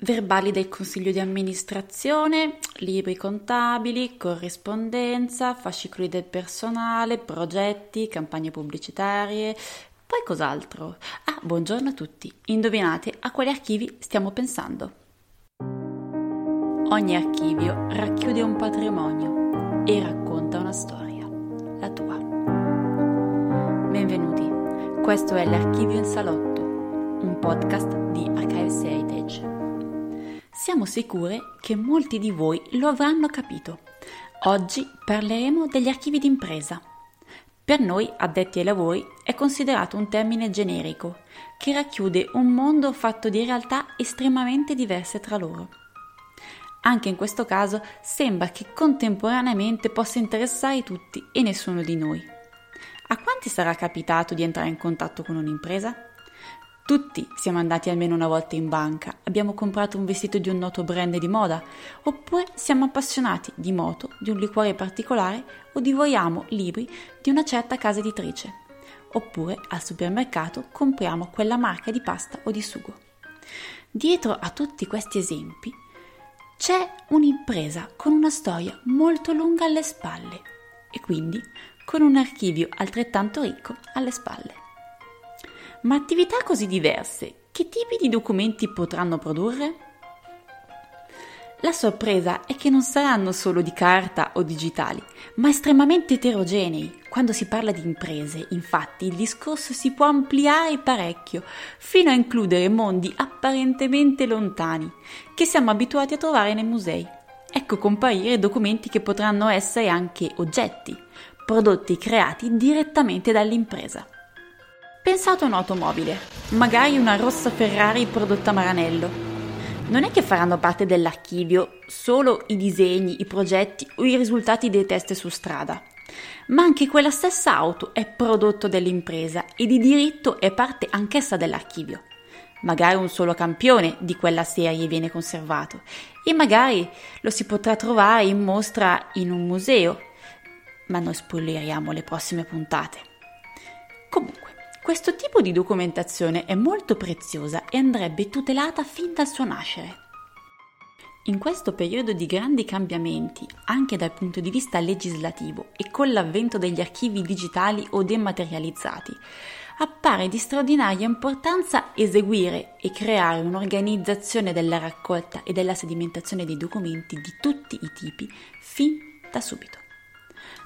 verbali del consiglio di amministrazione, libri contabili, corrispondenza, fascicoli del personale, progetti, campagne pubblicitarie. Poi cos'altro? Ah, buongiorno a tutti. Indovinate a quali archivi stiamo pensando? Ogni archivio racchiude un patrimonio e racconta una storia, la tua. Benvenuti, questo è l'Archivio in Salotto, un podcast di Archives Heritage. Siamo sicure che molti di voi lo avranno capito. Oggi parleremo degli archivi d'impresa. Per noi, addetti ai lavori, è considerato un termine generico che racchiude un mondo fatto di realtà estremamente diverse tra loro. Anche in questo caso sembra che contemporaneamente possa interessare tutti e nessuno di noi. A quanti sarà capitato di entrare in contatto con un'impresa? Tutti siamo andati almeno una volta in banca, abbiamo comprato un vestito di un noto brand di moda, oppure siamo appassionati di moto, di un liquore particolare o divoriamo libri di una certa casa editrice. Oppure al supermercato compriamo quella marca di pasta o di sugo. Dietro a tutti questi esempi c'è un'impresa con una storia molto lunga alle spalle e quindi con un archivio altrettanto ricco alle spalle. Ma attività così diverse, che tipi di documenti potranno produrre? La sorpresa è che non saranno solo di carta o digitali, ma estremamente eterogenei. Quando si parla di imprese, infatti, il discorso si può ampliare parecchio, fino a includere mondi apparentemente lontani, che siamo abituati a trovare nei musei. Ecco comparire documenti che potranno essere anche oggetti, prodotti creati direttamente dall'impresa. Pensate a un'automobile, magari una rossa Ferrari prodotta Maranello. Non è che faranno parte dell'archivio solo i disegni, i progetti o i risultati dei test su strada, ma anche quella stessa auto è prodotto dell'impresa e di diritto è parte anch'essa dell'archivio. Magari un solo campione di quella serie viene conservato e magari lo si potrà trovare in mostra in un museo, ma non spoileriamo le prossime puntate. Comunque, questo tipo di documentazione è molto preziosa e andrebbe tutelata fin dal suo nascere. In questo periodo di grandi cambiamenti, anche dal punto di vista legislativo e con l'avvento degli archivi digitali o dematerializzati, appare di straordinaria importanza eseguire e creare un'organizzazione della raccolta e della sedimentazione dei documenti di tutti i tipi fin da subito.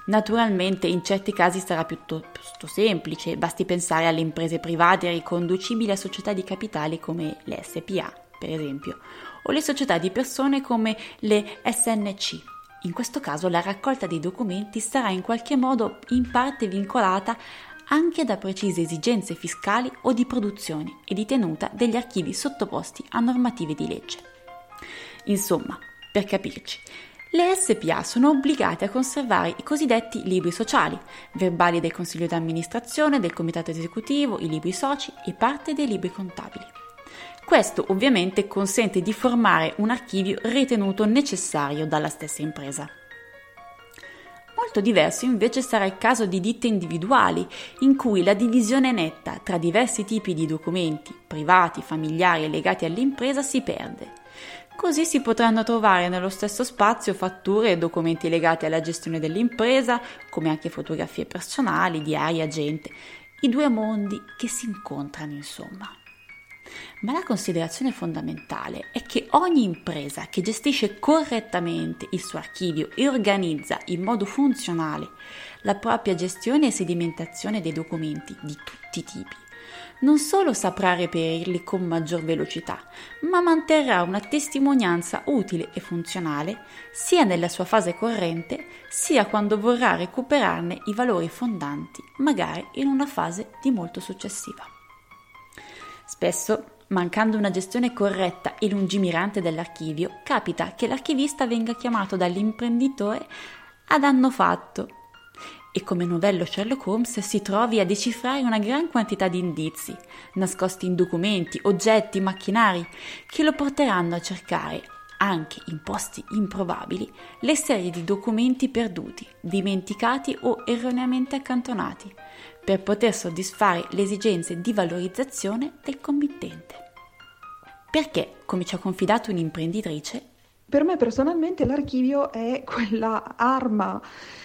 Naturalmente in certi casi sarà piuttosto semplice, basti pensare alle imprese private riconducibili a società di capitali come le SPA, per esempio, o le società di persone come le SNC. In questo caso la raccolta dei documenti sarà in qualche modo in parte vincolata anche da precise esigenze fiscali o di produzione e di tenuta degli archivi sottoposti a normative di legge. Insomma, per capirci, le SPA sono obbligate a conservare i cosiddetti libri sociali, verbali del consiglio di amministrazione, del comitato esecutivo, i libri soci e parte dei libri contabili. Questo ovviamente consente di formare un archivio ritenuto necessario dalla stessa impresa. Molto diverso invece sarà il caso di ditte individuali, in cui la divisione netta tra diversi tipi di documenti, privati, familiari e legati all'impresa, si perde Così si potranno trovare nello stesso spazio fatture e documenti legati alla gestione dell'impresa, come anche fotografie personali, diari, agente, i due mondi che si incontrano insomma. Ma la considerazione fondamentale è che ogni impresa che gestisce correttamente il suo archivio e organizza in modo funzionale la propria gestione e sedimentazione dei documenti di tutti i tipi non solo saprà reperirli con maggior velocità, ma manterrà una testimonianza utile e funzionale sia nella sua fase corrente, sia quando vorrà recuperarne i valori fondanti, magari in una fase di molto successiva. Spesso, mancando una gestione corretta e lungimirante dell'archivio, capita che l'archivista venga chiamato dall'imprenditore ad anno fatto e come novello Sherlock Holmes si trovi a decifrare una gran quantità di indizi, nascosti in documenti, oggetti, macchinari, che lo porteranno a cercare, anche in posti improbabili, le serie di documenti perduti, dimenticati o erroneamente accantonati, per poter soddisfare le esigenze di valorizzazione del committente. perché, come ci ha confidato un'imprenditrice, per me personalmente l'archivio è quella arma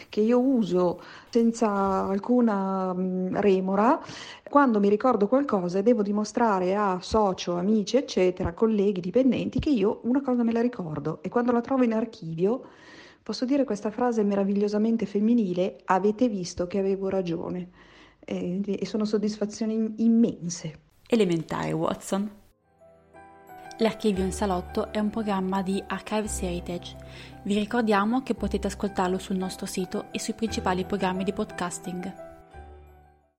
che io uso senza alcuna mm, remora quando mi ricordo qualcosa e devo dimostrare a socio, amici, eccetera, colleghi, dipendenti che io una cosa me la ricordo e quando la trovo in archivio posso dire questa frase meravigliosamente femminile, avete visto che avevo ragione e, e sono soddisfazioni immense. Elementare Watson. L'Archivio in Salotto è un programma di Archives Heritage. Vi ricordiamo che potete ascoltarlo sul nostro sito e sui principali programmi di podcasting.